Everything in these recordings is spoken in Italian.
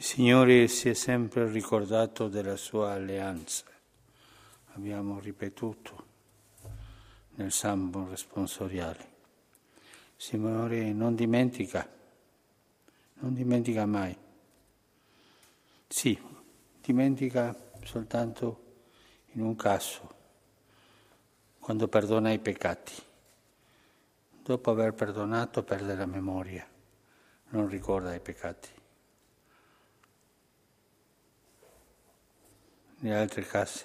Il Signore si è sempre ricordato della sua alleanza. Abbiamo ripetuto nel Salmo responsoriale. Signore non dimentica, non dimentica mai. Sì, dimentica soltanto in un caso, quando perdona i peccati. Dopo aver perdonato perde la memoria, non ricorda i peccati. In altri casi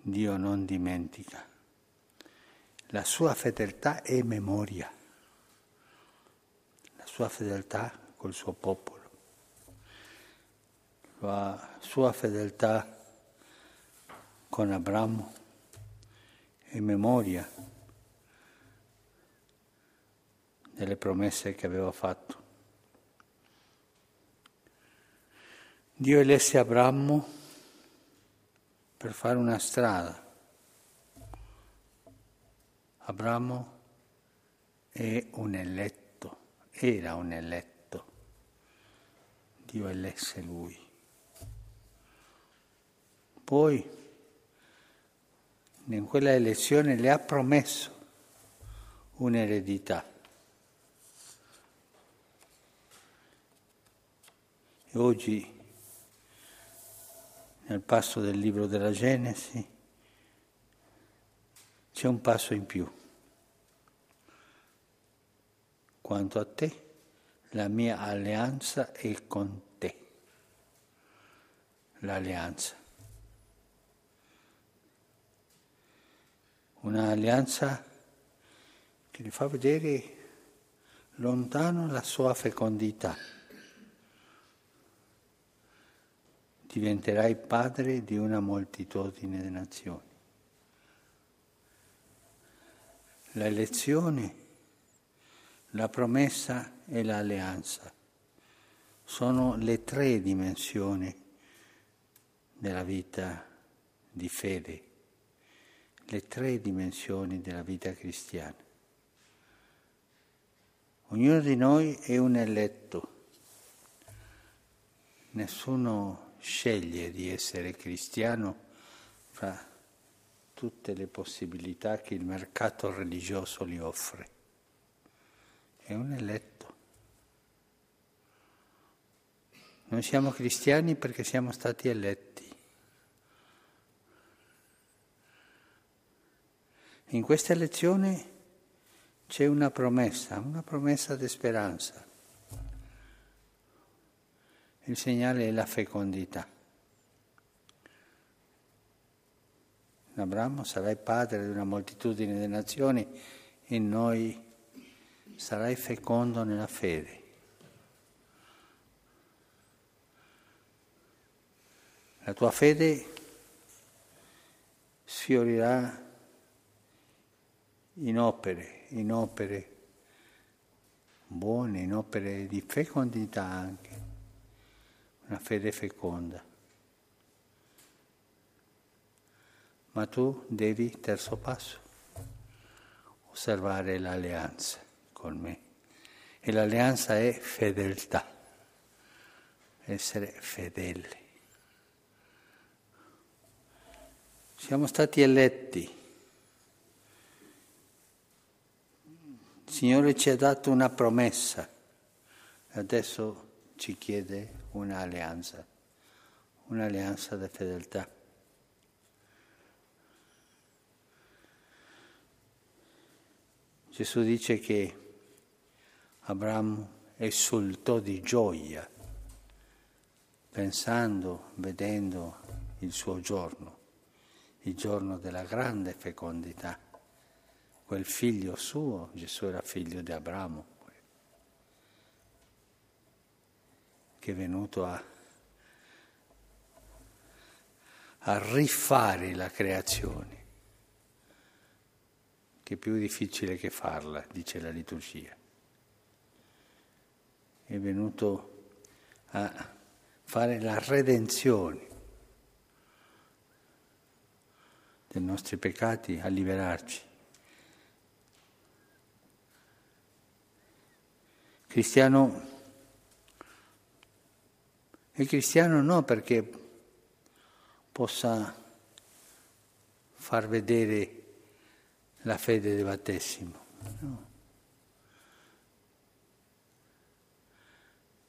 Dio non dimentica. La sua fedeltà è memoria, la sua fedeltà col suo popolo, la sua fedeltà con Abramo è memoria delle promesse che aveva fatto. Dio elesse Abramo per fare una strada. Abramo è un eletto, era un eletto. Dio elesse lui. Poi in quella elezione le ha promesso un'eredità. E oggi nel passo del libro della Genesi, c'è un passo in più. Quanto a te, la mia alleanza è con te. L'alleanza. Un'alleanza che gli fa vedere lontano la sua fecondità. Diventerai padre di una moltitudine di nazioni. La elezione, la promessa e l'alleanza sono le tre dimensioni della vita di fede, le tre dimensioni della vita cristiana. Ognuno di noi è un eletto, nessuno sceglie di essere cristiano fra tutte le possibilità che il mercato religioso gli offre. È un eletto. Noi siamo cristiani perché siamo stati eletti. In questa elezione c'è una promessa, una promessa di speranza. Il segnale è la fecondità. Abramo sarai padre di una moltitudine di nazioni e noi sarai fecondo nella fede. La tua fede sfiorirà in opere, in opere buone, in opere di fecondità anche una fede feconda. Ma tu devi, terzo passo, osservare l'alleanza con me. E l'alleanza è fedeltà, essere fedeli. Siamo stati eletti. Il Signore ci ha dato una promessa. Adesso ci chiede un'alleanza, un'alleanza di fedeltà. Gesù dice che Abramo esultò di gioia pensando, vedendo il suo giorno, il giorno della grande fecondità. Quel figlio suo, Gesù era figlio di Abramo, che è venuto a, a rifare la creazione, che è più difficile che farla, dice la liturgia. È venuto a fare la redenzione dei nostri peccati, a liberarci. Cristiano Il cristiano no perché possa far vedere la fede del battesimo. No.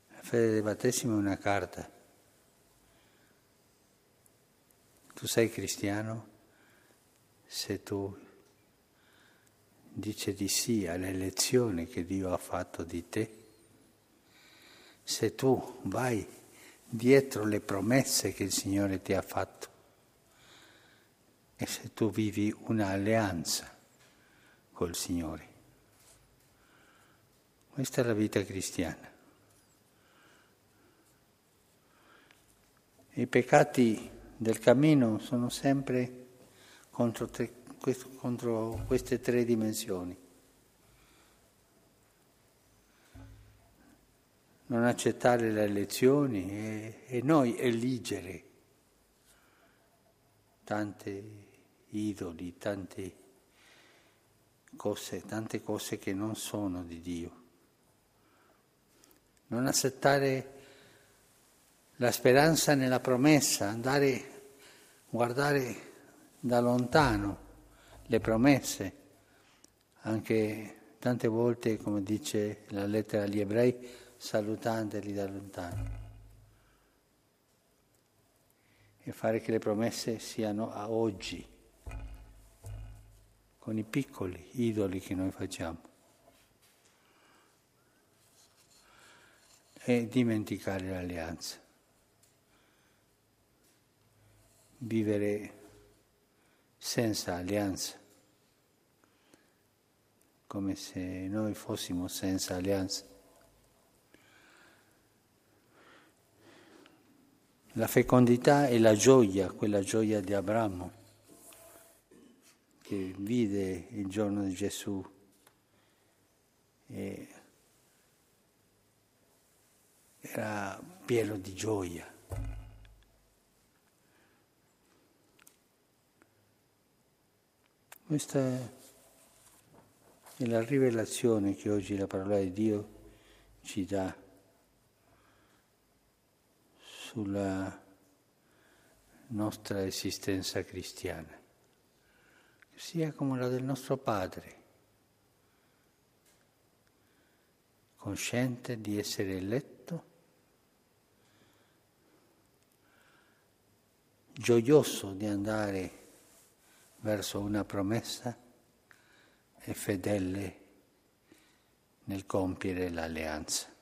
La fede del battesimo è una carta. Tu sei cristiano se tu dici di sì all'elezione che Dio ha fatto di te, se tu vai dietro le promesse che il Signore ti ha fatto e se tu vivi un'alleanza col Signore. Questa è la vita cristiana. I peccati del cammino sono sempre contro, te, contro queste tre dimensioni. Non accettare le lezioni e, e noi eligere tanti idoli, tante cose, tante cose che non sono di Dio. Non accettare la speranza nella promessa, andare a guardare da lontano le promesse, anche tante volte, come dice la lettera agli ebrei, salutandoli da lontano. E fare che le promesse siano a oggi, con i piccoli idoli che noi facciamo. E dimenticare l'alleanza. vivere senza alleanza, come se noi fossimo senza alleanza. La fecondità e la gioia, quella gioia di Abramo, che vide il giorno di Gesù e era pieno di gioia. Questa è la rivelazione che oggi la parola di Dio ci dà sulla nostra esistenza cristiana, sia come la del nostro Padre, consciente di essere eletto, gioioso di andare verso una promessa e fedele nel compiere l'alleanza.